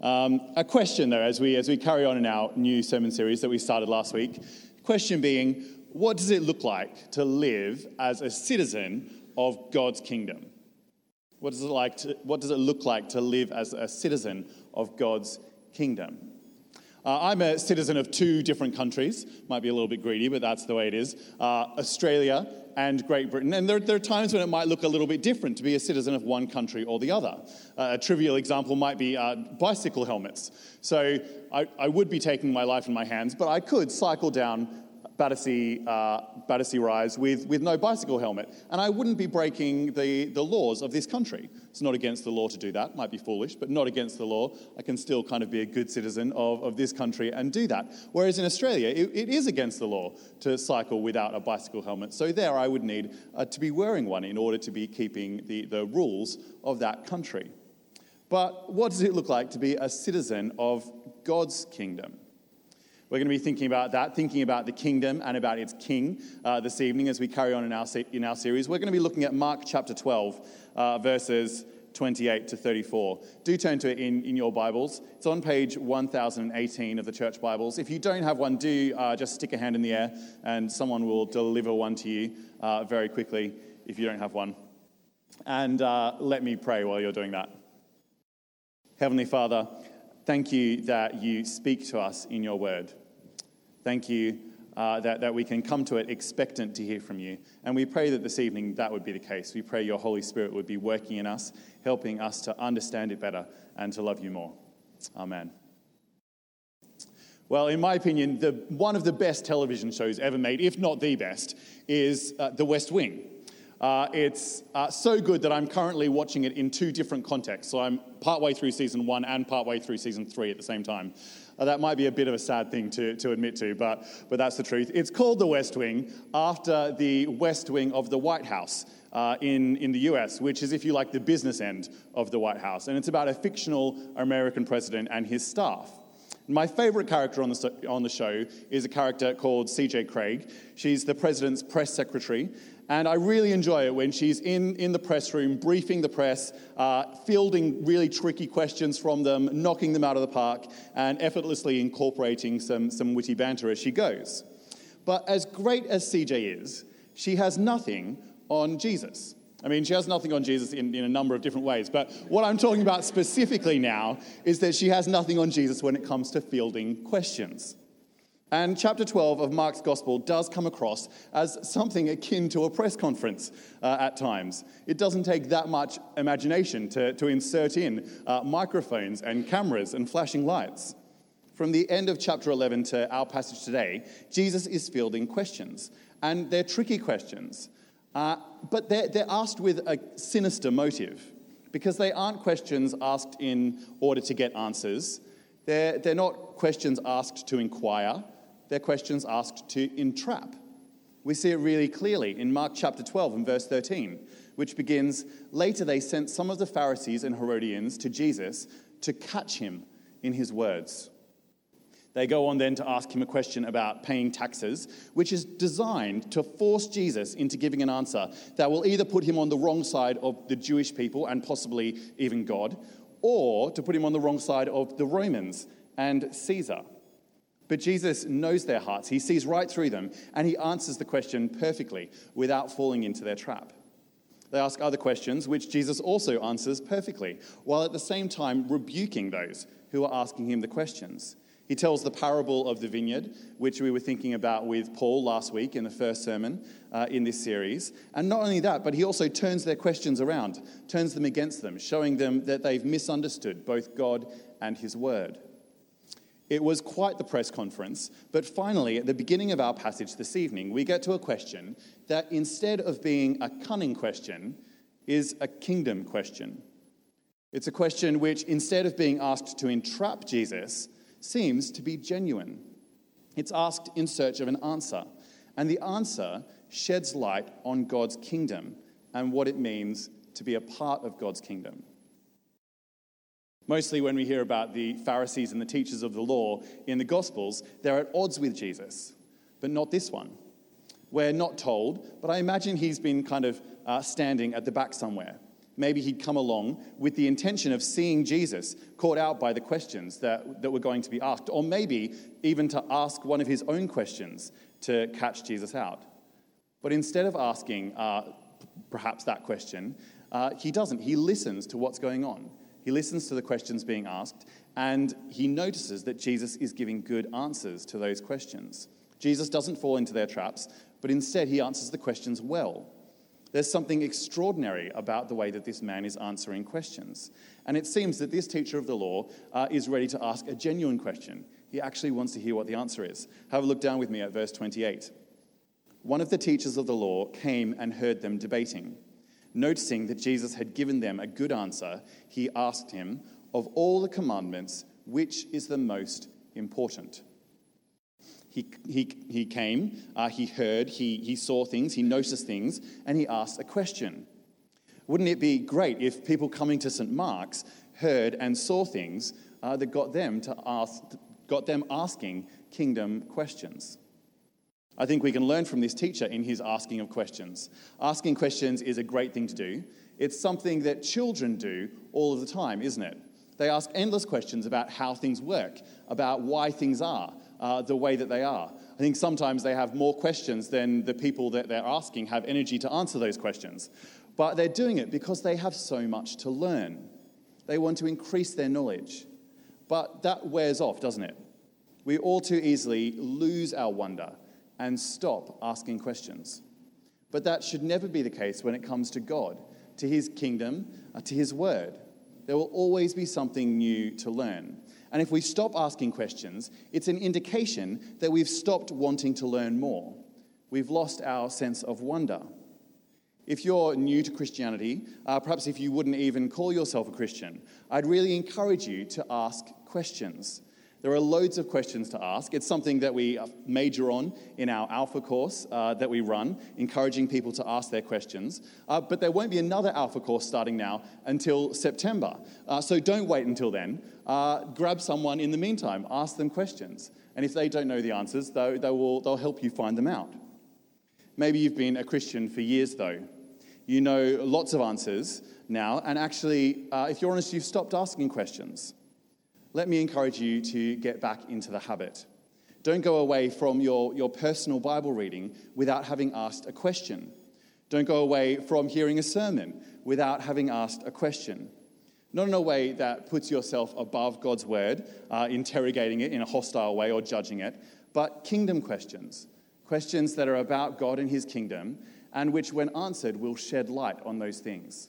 Um, a question, though, as we, as we carry on in our new sermon series that we started last week. Question being, what does it look like to live as a citizen of God's kingdom? What does it, like to, what does it look like to live as a citizen of God's kingdom? Uh, I'm a citizen of two different countries. Might be a little bit greedy, but that's the way it is. Uh, Australia and Great Britain. And there, there, are times when it might look a little bit different to be a citizen of one country or the other. Uh, a trivial example might be uh, bicycle helmets. So I, I would be taking my life in my hands, but I could cycle down Battersea, uh, Battersea Rise with, with no bicycle helmet. And I wouldn't be breaking the, the laws of this country. It's not against the law to do that, might be foolish, but not against the law. I can still kind of be a good citizen of, of this country and do that. Whereas in Australia, it, it is against the law to cycle without a bicycle helmet. So there I would need uh, to be wearing one in order to be keeping the, the rules of that country. But what does it look like to be a citizen of God's kingdom? We're going to be thinking about that, thinking about the kingdom and about its king uh, this evening as we carry on in our, se- in our series. We're going to be looking at Mark chapter 12, uh, verses 28 to 34. Do turn to it in, in your Bibles. It's on page 1018 of the church Bibles. If you don't have one, do uh, just stick a hand in the air and someone will deliver one to you uh, very quickly if you don't have one. And uh, let me pray while you're doing that. Heavenly Father, thank you that you speak to us in your word. Thank you uh, that, that we can come to it expectant to hear from you. And we pray that this evening that would be the case. We pray your Holy Spirit would be working in us, helping us to understand it better and to love you more. Amen. Well, in my opinion, the, one of the best television shows ever made, if not the best, is uh, The West Wing. Uh, it's uh, so good that I'm currently watching it in two different contexts. So I'm partway through season one and partway through season three at the same time. Uh, that might be a bit of a sad thing to, to admit to, but, but that's the truth. It's called the West Wing after the West Wing of the White House. Uh, in, in the US, which is, if you like, the business end of the White House. And it's about a fictional American president and his staff. My favorite character on the, on the show is a character called CJ Craig. She's the president's press secretary, and I really enjoy it when she's in, in the press room, briefing the press, uh, fielding really tricky questions from them, knocking them out of the park, and effortlessly incorporating some, some witty banter as she goes. But as great as CJ is, she has nothing on Jesus. I mean, she has nothing on Jesus in, in a number of different ways, but what I'm talking about specifically now is that she has nothing on Jesus when it comes to fielding questions. And chapter 12 of Mark's Gospel does come across as something akin to a press conference uh, at times. It doesn't take that much imagination to, to insert in uh, microphones and cameras and flashing lights. From the end of chapter 11 to our passage today, Jesus is fielding questions, and they're tricky questions, uh, but they're, they're asked with a sinister motive because they aren't questions asked in order to get answers. They're, they're not questions asked to inquire they're questions asked to entrap. We see it really clearly in Mark chapter 12 and verse 13, which begins Later they sent some of the Pharisees and Herodians to Jesus to catch him in his words. They go on then to ask him a question about paying taxes, which is designed to force Jesus into giving an answer that will either put him on the wrong side of the Jewish people and possibly even God, or to put him on the wrong side of the Romans and Caesar. But Jesus knows their hearts. He sees right through them, and he answers the question perfectly without falling into their trap. They ask other questions, which Jesus also answers perfectly, while at the same time rebuking those who are asking him the questions. He tells the parable of the vineyard, which we were thinking about with Paul last week in the first sermon uh, in this series. And not only that, but he also turns their questions around, turns them against them, showing them that they've misunderstood both God and his word. It was quite the press conference, but finally, at the beginning of our passage this evening, we get to a question that instead of being a cunning question, is a kingdom question. It's a question which, instead of being asked to entrap Jesus, seems to be genuine. It's asked in search of an answer, and the answer sheds light on God's kingdom and what it means to be a part of God's kingdom. Mostly when we hear about the Pharisees and the teachers of the law in the Gospels, they're at odds with Jesus, but not this one. We're not told, but I imagine he's been kind of uh, standing at the back somewhere. Maybe he'd come along with the intention of seeing Jesus caught out by the questions that, that were going to be asked, or maybe even to ask one of his own questions to catch Jesus out. But instead of asking uh, perhaps that question, uh, he doesn't. He listens to what's going on. He listens to the questions being asked, and he notices that Jesus is giving good answers to those questions. Jesus doesn't fall into their traps, but instead he answers the questions well. There's something extraordinary about the way that this man is answering questions. And it seems that this teacher of the law uh, is ready to ask a genuine question. He actually wants to hear what the answer is. Have a look down with me at verse 28. One of the teachers of the law came and heard them debating. Noticing that Jesus had given them a good answer, he asked him, Of all the commandments, which is the most important? He, he, he came, uh, he heard, he, he saw things, he noticed things, and he asked a question. Wouldn't it be great if people coming to St. Mark's heard and saw things uh, that got them, to ask, got them asking kingdom questions? I think we can learn from this teacher in his asking of questions. Asking questions is a great thing to do. It's something that children do all of the time, isn't it? They ask endless questions about how things work, about why things are uh, the way that they are. I think sometimes they have more questions than the people that they're asking have energy to answer those questions. But they're doing it because they have so much to learn. They want to increase their knowledge. But that wears off, doesn't it? We all too easily lose our wonder and stop asking questions. But that should never be the case when it comes to God, to His kingdom, uh, to His word. There will always be something new to learn. And if we stop asking questions, it's an indication that we've stopped wanting to learn more. We've lost our sense of wonder. If you're new to Christianity, uh, perhaps if you wouldn't even call yourself a Christian, I'd really encourage you to ask questions. There are loads of questions to ask. It's something that we uh, major on in our Alpha course uh, that we run, encouraging people to ask their questions. Uh, but there won't be another Alpha course starting now until September. Uh, so don't wait until then. Uh, grab someone in the meantime, ask them questions. And if they don't know the answers, they, they will, they'll help you find them out. Maybe you've been a Christian for years, though. You know lots of answers now, and actually, uh, if you're honest, you've stopped asking questions let me encourage you to get back into the habit. Don't go away from your, your personal Bible reading without having asked a question. Don't go away from hearing a sermon without having asked a question. Not in a way that puts yourself above God's word, uh, interrogating it in a hostile way or judging it, but kingdom questions. Questions that are about God and his kingdom, and which, when answered, will shed light on those things.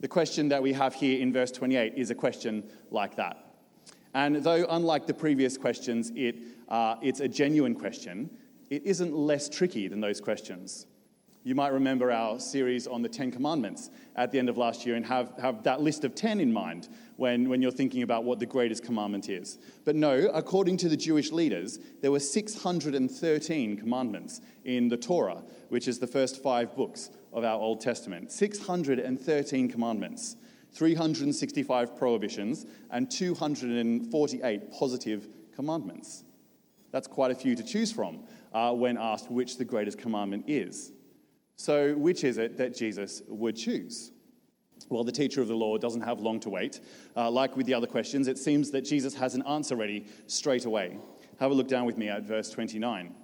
The question that we have here in verse 28 is a question like that. And though, unlike the previous questions, it, uh, it's a genuine question, it isn't less tricky than those questions. You might remember our series on the Ten Commandments at the end of last year and have, have that list of 10 in mind when, when you're thinking about what the greatest commandment is. But no, according to the Jewish leaders, there were 613 commandments in the Torah, which is the first five books of our Old Testament 613 commandments, 365 prohibitions, and 248 positive commandments. That's quite a few to choose from uh, when asked which the greatest commandment is. So, which is it that Jesus would choose? Well, the teacher of the law doesn't have long to wait. Uh, like with the other questions, it seems that Jesus has an answer ready straight away. Have a look down with me at verse 29.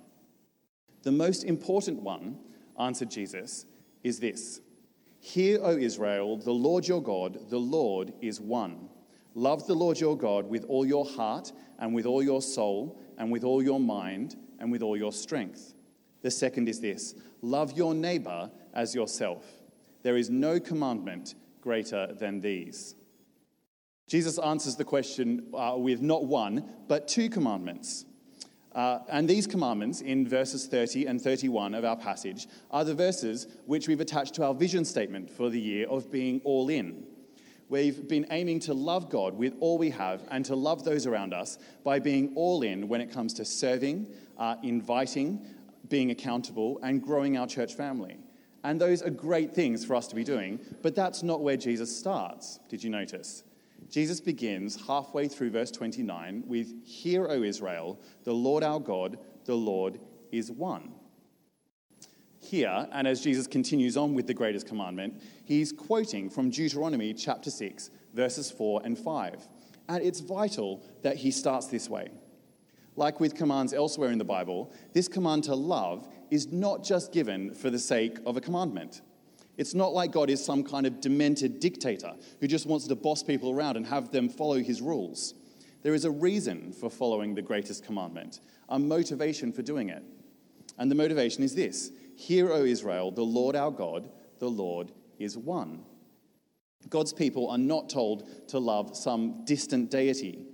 The most important one, answered Jesus, is this Hear, O Israel, the Lord your God, the Lord is one. Love the Lord your God with all your heart, and with all your soul, and with all your mind, and with all your strength. The second is this love your neighbor as yourself. There is no commandment greater than these. Jesus answers the question uh, with not one, but two commandments. Uh, and these commandments in verses 30 and 31 of our passage are the verses which we've attached to our vision statement for the year of being all in. We've been aiming to love God with all we have and to love those around us by being all in when it comes to serving, uh, inviting, being accountable, and growing our church family. And those are great things for us to be doing, but that's not where Jesus starts. Did you notice? Jesus begins halfway through verse 29 with, Hear, O Israel, the Lord our God, the Lord is one. here, and as Jesus continues on with the greatest commandment, he's quoting from Deuteronomy chapter 6, verses 4 and 5. And it's vital that he starts this way. Like with commands elsewhere in the Bible, this command to love is not just given for the sake of a commandment. It's not like God is some kind of demented dictator who just wants to boss people around and have them follow his rules. There is a reason for following the greatest commandment, a motivation for doing it. And the motivation is this Hear, O Israel, the Lord our God, the Lord is one. God's people are not told to love some distant deity.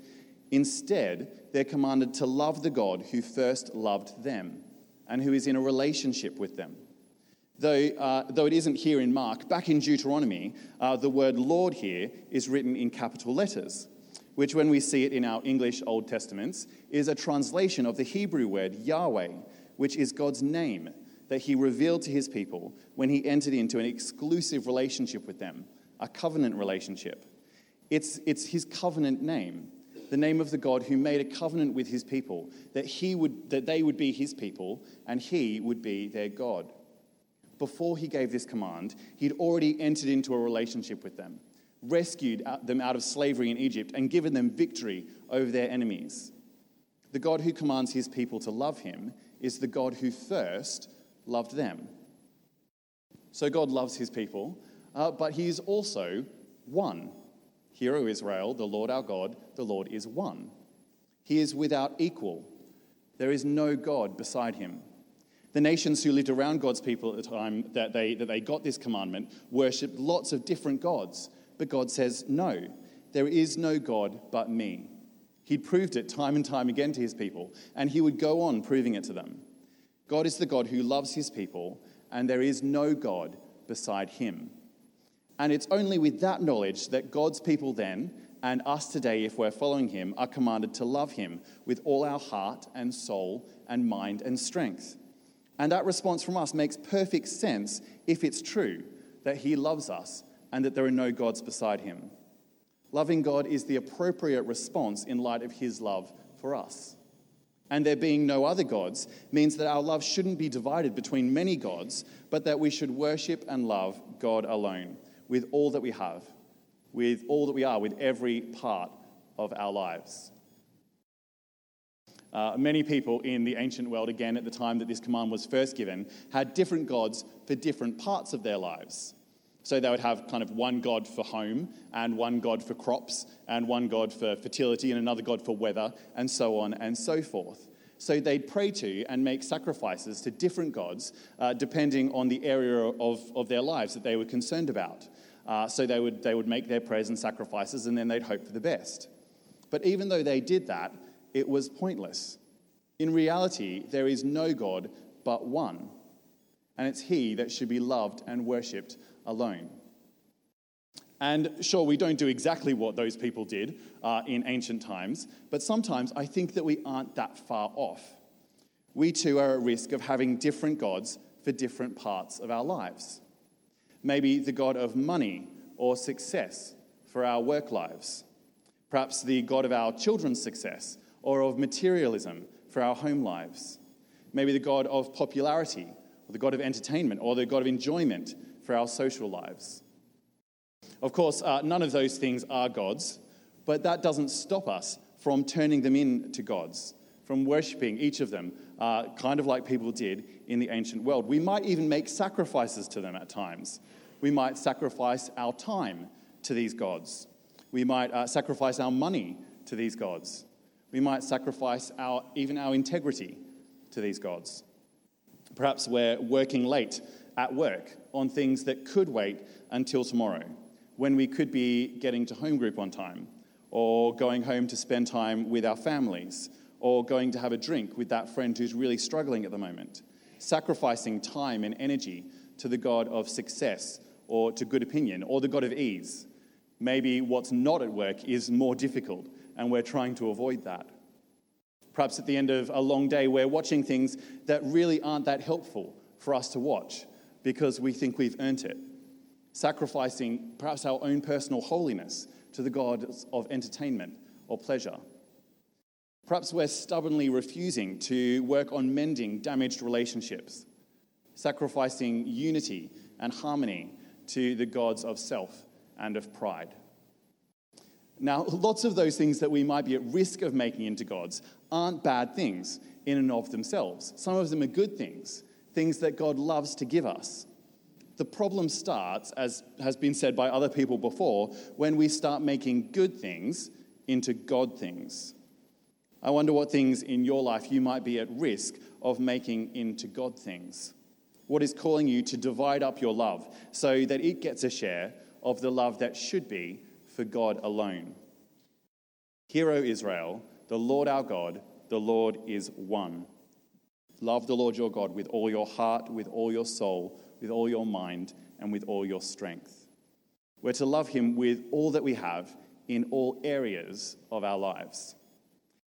Instead, they're commanded to love the God who first loved them and who is in a relationship with them. Though, uh, though it isn't here in Mark, back in Deuteronomy, uh, the word Lord here is written in capital letters, which, when we see it in our English Old Testaments, is a translation of the Hebrew word Yahweh, which is God's name that he revealed to his people when he entered into an exclusive relationship with them, a covenant relationship. It's, it's his covenant name, the name of the God who made a covenant with his people, that, he would, that they would be his people and he would be their God. Before he gave this command, he'd already entered into a relationship with them, rescued them out of slavery in Egypt, and given them victory over their enemies. The God who commands his people to love him is the God who first loved them. So God loves his people, uh, but he is also one. Hear, O Israel, the Lord our God, the Lord is one. He is without equal. There is no God beside him. The nations who lived around God's people at the time that they, that they got this commandment worshipped lots of different gods. But God says, No, there is no God but me. He'd proved it time and time again to his people, and he would go on proving it to them. God is the God who loves his people, and there is no God beside him. And it's only with that knowledge that God's people then, and us today, if we're following him, are commanded to love him with all our heart and soul and mind and strength. And that response from us makes perfect sense if it's true that he loves us and that there are no gods beside him. Loving God is the appropriate response in light of his love for us and there being no other gods means that our love shouldn't be divided between many gods, but that we should worship and love God alone with all that we have, with all that we are, with every part of our lives. Uh, many people in the ancient world, again at the time that this command was first given, had different gods for different parts of their lives. So they would have kind of one god for home, and one god for crops, and one god for fertility, and another god for weather, and so on and so forth. So they'd pray to and make sacrifices to different gods uh, depending on the area of, of their lives that they were concerned about. Uh, so they would, they would make their prayers and sacrifices, and then they'd hope for the best. But even though they did that, it was pointless. In reality, there is no God but one, and it's He that should be loved and worshipped alone. And sure, we don't do exactly what those people did uh, in ancient times, but sometimes I think that we aren't that far off. We too are at risk of having different gods for different parts of our lives. Maybe the God of money or success for our work lives. Perhaps the God of our children's success or of materialism for our home lives. Maybe the God of popularity or the God of entertainment or the God of enjoyment for our social lives. Of course, uh, none of those things are gods, but that doesn't stop us from turning them into gods, from worshipping each of them, uh, kind of like people did in the ancient world. We might even make sacrifices to them at times. We might sacrifice our time to these gods. We might uh, sacrifice our money to these gods. We might sacrifice our, even our integrity to these gods. Perhaps we're working late at work on things that could wait until tomorrow, when we could be getting to home group on time, or going home to spend time with our families, or going to have a drink with that friend who's really struggling at the moment. Sacrificing time and energy to the God of success, or to good opinion, or the God of ease. Maybe what's not at work is more difficult, and we're trying to avoid that. Perhaps at the end of a long day, we're watching things that really aren't that helpful for us to watch because we think we've earned it, sacrificing perhaps our own personal holiness to the gods of entertainment or pleasure. Perhaps we're stubbornly refusing to work on mending damaged relationships sacrificing unity and harmony to the gods of self and of pride. Now, lots of those things that we might be at risk of making into gods aren't bad things in and of themselves. Some of them are good things, things that God loves to give us. The problem starts, as has been said by other people before, when we start making good things into God things. I wonder what things in your life you might be at risk of making into God things. What is calling you to divide up your love so that it gets a share of the love that should be for God alone? Hear, O Israel, the Lord our God, the Lord is one. Love the Lord your God with all your heart, with all your soul, with all your mind, and with all your strength. We're to love him with all that we have in all areas of our lives.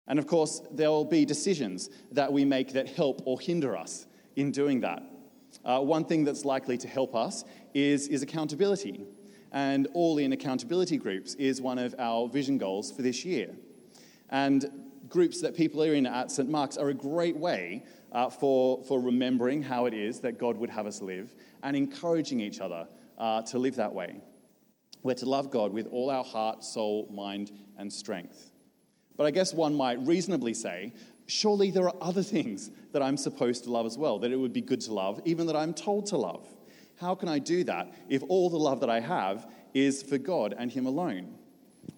And of course, there will be decisions that we make that help or hinder us in doing that. Uh, one thing that's likely to help us is, is accountability. And all in accountability groups is one of our vision goals for this year. And groups that people are in at St. Mark's are a great way uh, for, for remembering how it is that God would have us live and encouraging each other uh, to live that way. We're to love God with all our heart, soul, mind, and strength. But I guess one might reasonably say, surely there are other things that I'm supposed to love as well, that it would be good to love, even that I'm told to love. How can I do that if all the love that I have is for God and Him alone?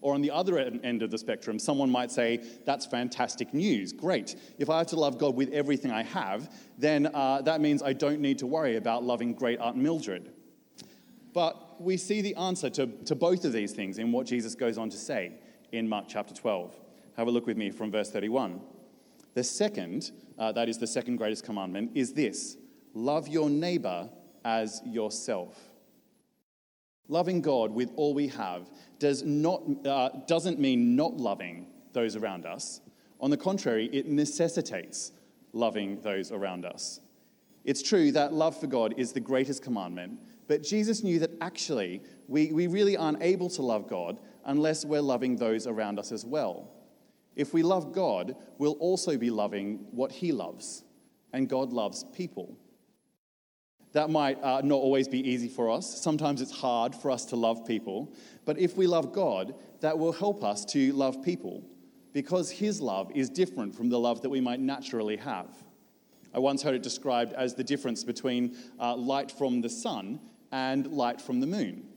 Or on the other end of the spectrum, someone might say, That's fantastic news. Great. If I have to love God with everything I have, then uh, that means I don't need to worry about loving great Aunt Mildred. But we see the answer to, to both of these things in what Jesus goes on to say in Mark chapter 12. Have a look with me from verse 31. The second, uh, that is the second greatest commandment, is this love your neighbor as yourself. Loving God with all we have does not, uh, doesn't mean not loving those around us. On the contrary, it necessitates loving those around us. It's true that love for God is the greatest commandment, but Jesus knew that actually we, we really aren't able to love God unless we're loving those around us as well. If we love God, we'll also be loving what He loves, and God loves people. That might uh, not always be easy for us. Sometimes it's hard for us to love people. But if we love God, that will help us to love people because His love is different from the love that we might naturally have. I once heard it described as the difference between uh, light from the sun and light from the moon.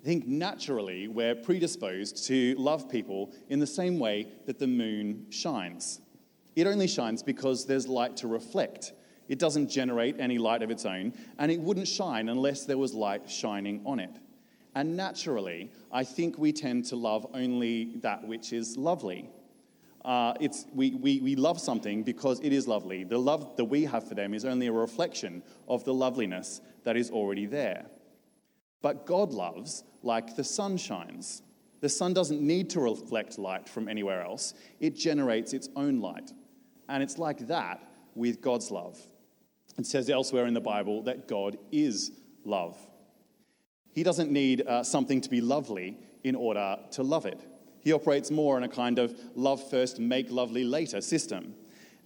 I think naturally we're predisposed to love people in the same way that the moon shines. It only shines because there's light to reflect. It doesn't generate any light of its own, and it wouldn't shine unless there was light shining on it. And naturally, I think we tend to love only that which is lovely. Uh, it's, we, we, we love something because it is lovely. The love that we have for them is only a reflection of the loveliness that is already there. But God loves like the sun shines. The sun doesn't need to reflect light from anywhere else, it generates its own light. And it's like that with God's love. It says elsewhere in the Bible that God is love. He doesn't need uh, something to be lovely in order to love it. He operates more in a kind of love first, make lovely later system.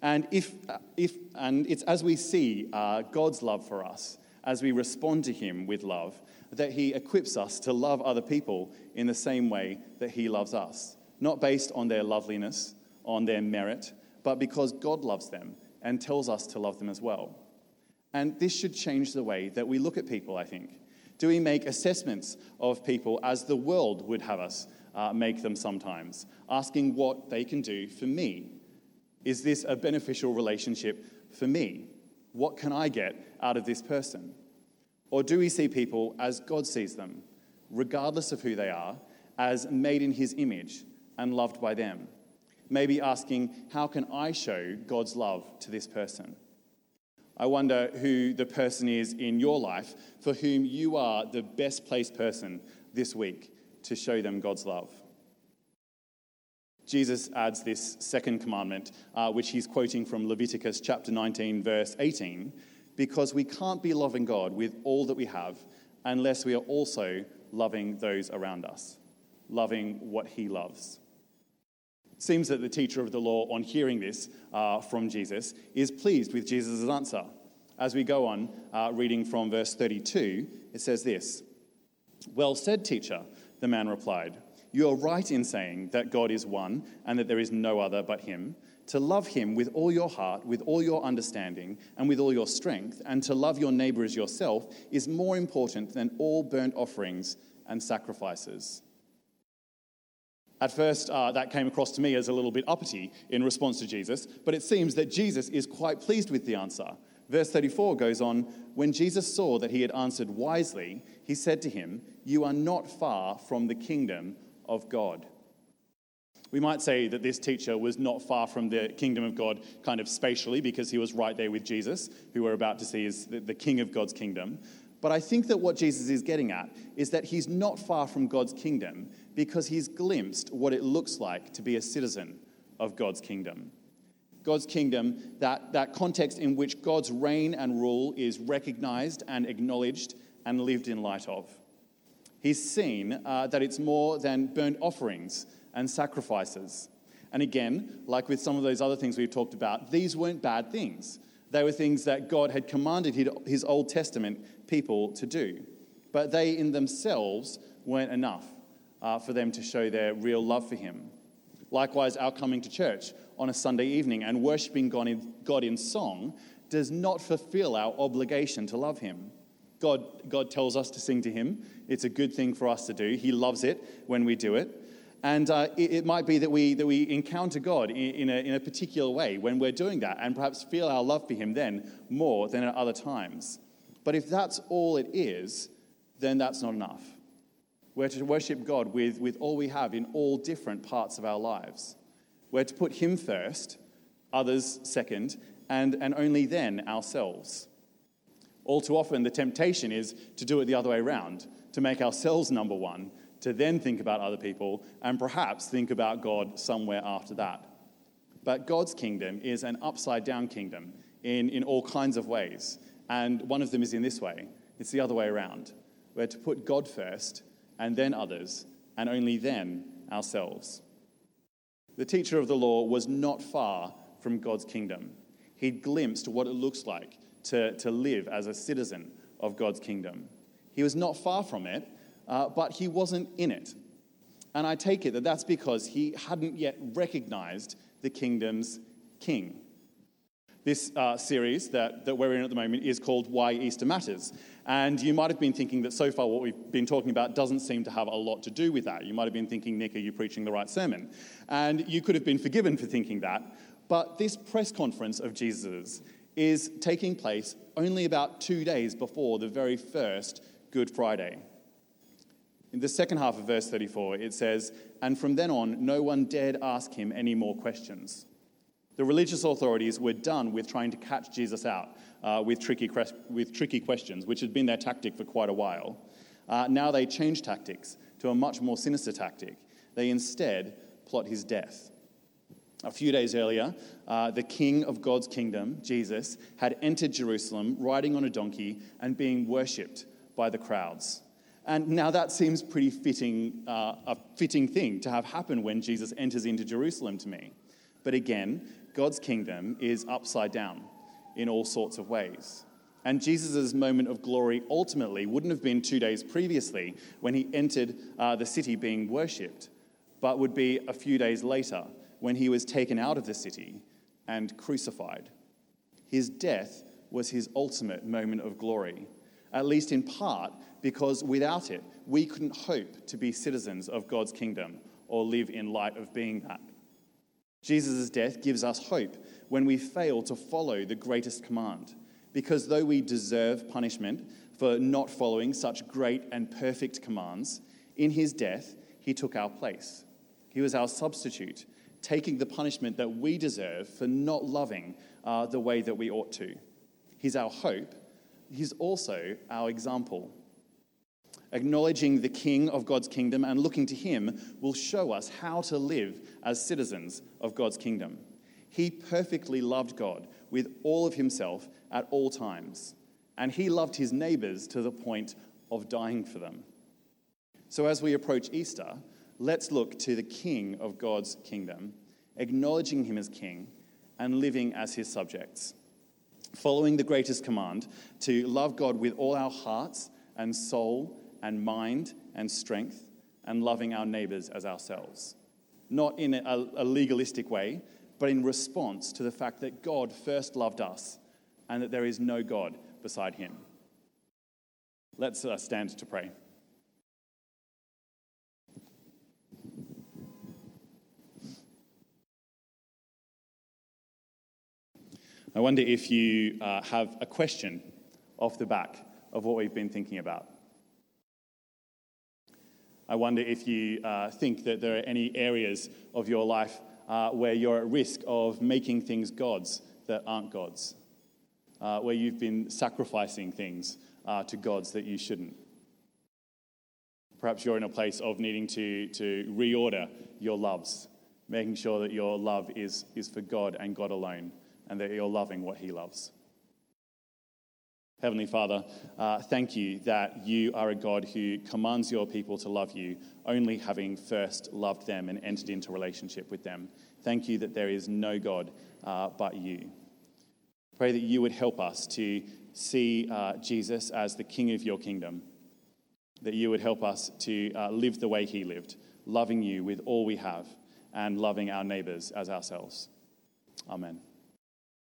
And, if, uh, if, and it's as we see uh, God's love for us, as we respond to Him with love, that He equips us to love other people in the same way that He loves us. Not based on their loveliness, on their merit, but because God loves them and tells us to love them as well. And this should change the way that we look at people, I think. Do we make assessments of people as the world would have us uh, make them sometimes, asking what they can do for me? Is this a beneficial relationship for me? What can I get out of this person? Or do we see people as God sees them, regardless of who they are, as made in his image and loved by them? Maybe asking, how can I show God's love to this person? I wonder who the person is in your life for whom you are the best placed person this week to show them God's love. Jesus adds this second commandment, uh, which he's quoting from Leviticus chapter 19, verse 18, because we can't be loving God with all that we have unless we are also loving those around us, loving what he loves. It seems that the teacher of the law, on hearing this uh, from Jesus, is pleased with Jesus' answer. as we go on, uh, reading from verse 32, it says this Well said, teacher, the man replied. You are right in saying that God is one and that there is no other but Him. To love Him with all your heart, with all your understanding, and with all your strength, and to love your neighbor as yourself is more important than all burnt offerings and sacrifices. At first, uh, that came across to me as a little bit uppity in response to Jesus, but it seems that Jesus is quite pleased with the answer. Verse 34 goes on When Jesus saw that he had answered wisely, he said to him, You are not far from the kingdom of God. We might say that this teacher was not far from the kingdom of God kind of spatially because he was right there with Jesus, who we're about to see is the king of God's kingdom. But I think that what Jesus is getting at is that he's not far from God's kingdom because he's glimpsed what it looks like to be a citizen of God's kingdom. God's kingdom, that, that context in which God's reign and rule is recognized and acknowledged and lived in light of. He's seen uh, that it's more than burnt offerings and sacrifices. And again, like with some of those other things we've talked about, these weren't bad things. They were things that God had commanded his Old Testament people to do. But they in themselves weren't enough uh, for them to show their real love for Him. Likewise, our coming to church on a Sunday evening and worshipping God in, God in song does not fulfill our obligation to love Him. God, God tells us to sing to Him. It's a good thing for us to do. He loves it when we do it. And uh, it, it, might be that we, that we encounter God in, in, a, in a particular way when we're doing that and perhaps feel our love for Him then more than at other times. But if that's all it is, then that's not enough. We're to worship God with, with all we have in all different parts of our lives. We're to put Him first, others second, and, and only then ourselves. All too often, the temptation is to do it the other way around, to make ourselves number one, to then think about other people, and perhaps think about God somewhere after that. But God's kingdom is an upside down kingdom in, in all kinds of ways. And one of them is in this way it's the other way around. We're to put God first, and then others, and only then ourselves. The teacher of the law was not far from God's kingdom. He'd glimpsed what it looks like to, to live as a citizen of God's kingdom. He was not far from it, uh, but he wasn't in it. And I take it that that's because he hadn't yet recognized the kingdom's king. This uh, series that, that we're in at the moment is called Why Easter Matters. And you might have been thinking that so far what we've been talking about doesn't seem to have a lot to do with that. You might have been thinking, Nick, are you preaching the right sermon? And you could have been forgiven for thinking that. But this press conference of Jesus is taking place only about two days before the very first Good Friday. In the second half of verse 34, it says, And from then on, no one dared ask him any more questions. The religious authorities were done with trying to catch Jesus out uh, with, tricky, with tricky questions, which had been their tactic for quite a while. Uh, now they change tactics to a much more sinister tactic. They instead plot his death. A few days earlier, uh, the king of God's kingdom, Jesus, had entered Jerusalem riding on a donkey and being worshipped by the crowds. And now that seems pretty fitting, uh, a fitting thing to have happen when Jesus enters into Jerusalem to me. But again, God's kingdom is upside down in all sorts of ways. And Jesus' moment of glory ultimately wouldn't have been two days previously when he entered uh, the city being worshipped, but would be a few days later when he was taken out of the city and crucified. His death was his ultimate moment of glory, at least in part because without it, we couldn't hope to be citizens of God's kingdom or live in light of being that. Jesus' death gives us hope when we fail to follow the greatest command, because though we deserve punishment for not following such great and perfect commands, in his death, he took our place. He was our substitute, taking the punishment that we deserve for not loving uh, the way that we ought to. He's our hope. He's also our example. Acknowledging the King of God's kingdom and looking to him will show us how to live as citizens of God's kingdom. He perfectly loved God with all of himself at all times, and he loved his neighbors to the point of dying for them. So, as we approach Easter, let's look to the King of God's kingdom, acknowledging him as King and living as his subjects. Following the greatest command to love God with all our hearts and soul and mind and strength, and loving our neighbors as ourselves. Not in a, a legalistic way, but in response to the fact that God first loved us and that there is no God beside him. Let's uh, stand to pray. I wonder if you uh, have a question off the back of what we've been thinking about. I wonder if you uh, think that there are any areas of your life uh, where you're at risk of making things gods that aren't gods, uh, where you've been sacrificing things uh, to gods that you shouldn't. Perhaps you're in a place of needing to, to reorder your loves, making sure that your love is, is for God and God alone and that you're loving what He loves. Heavenly Father, uh, thank you that you are a God who commands your people to love you, only having first loved them and entered into relationship with them. Thank you that there is no God uh, but you. Pray that you would help us to see uh, Jesus as the King of your kingdom, that you would help us to uh, live the way he lived, loving you with all we have and loving our neighbors as ourselves. Amen.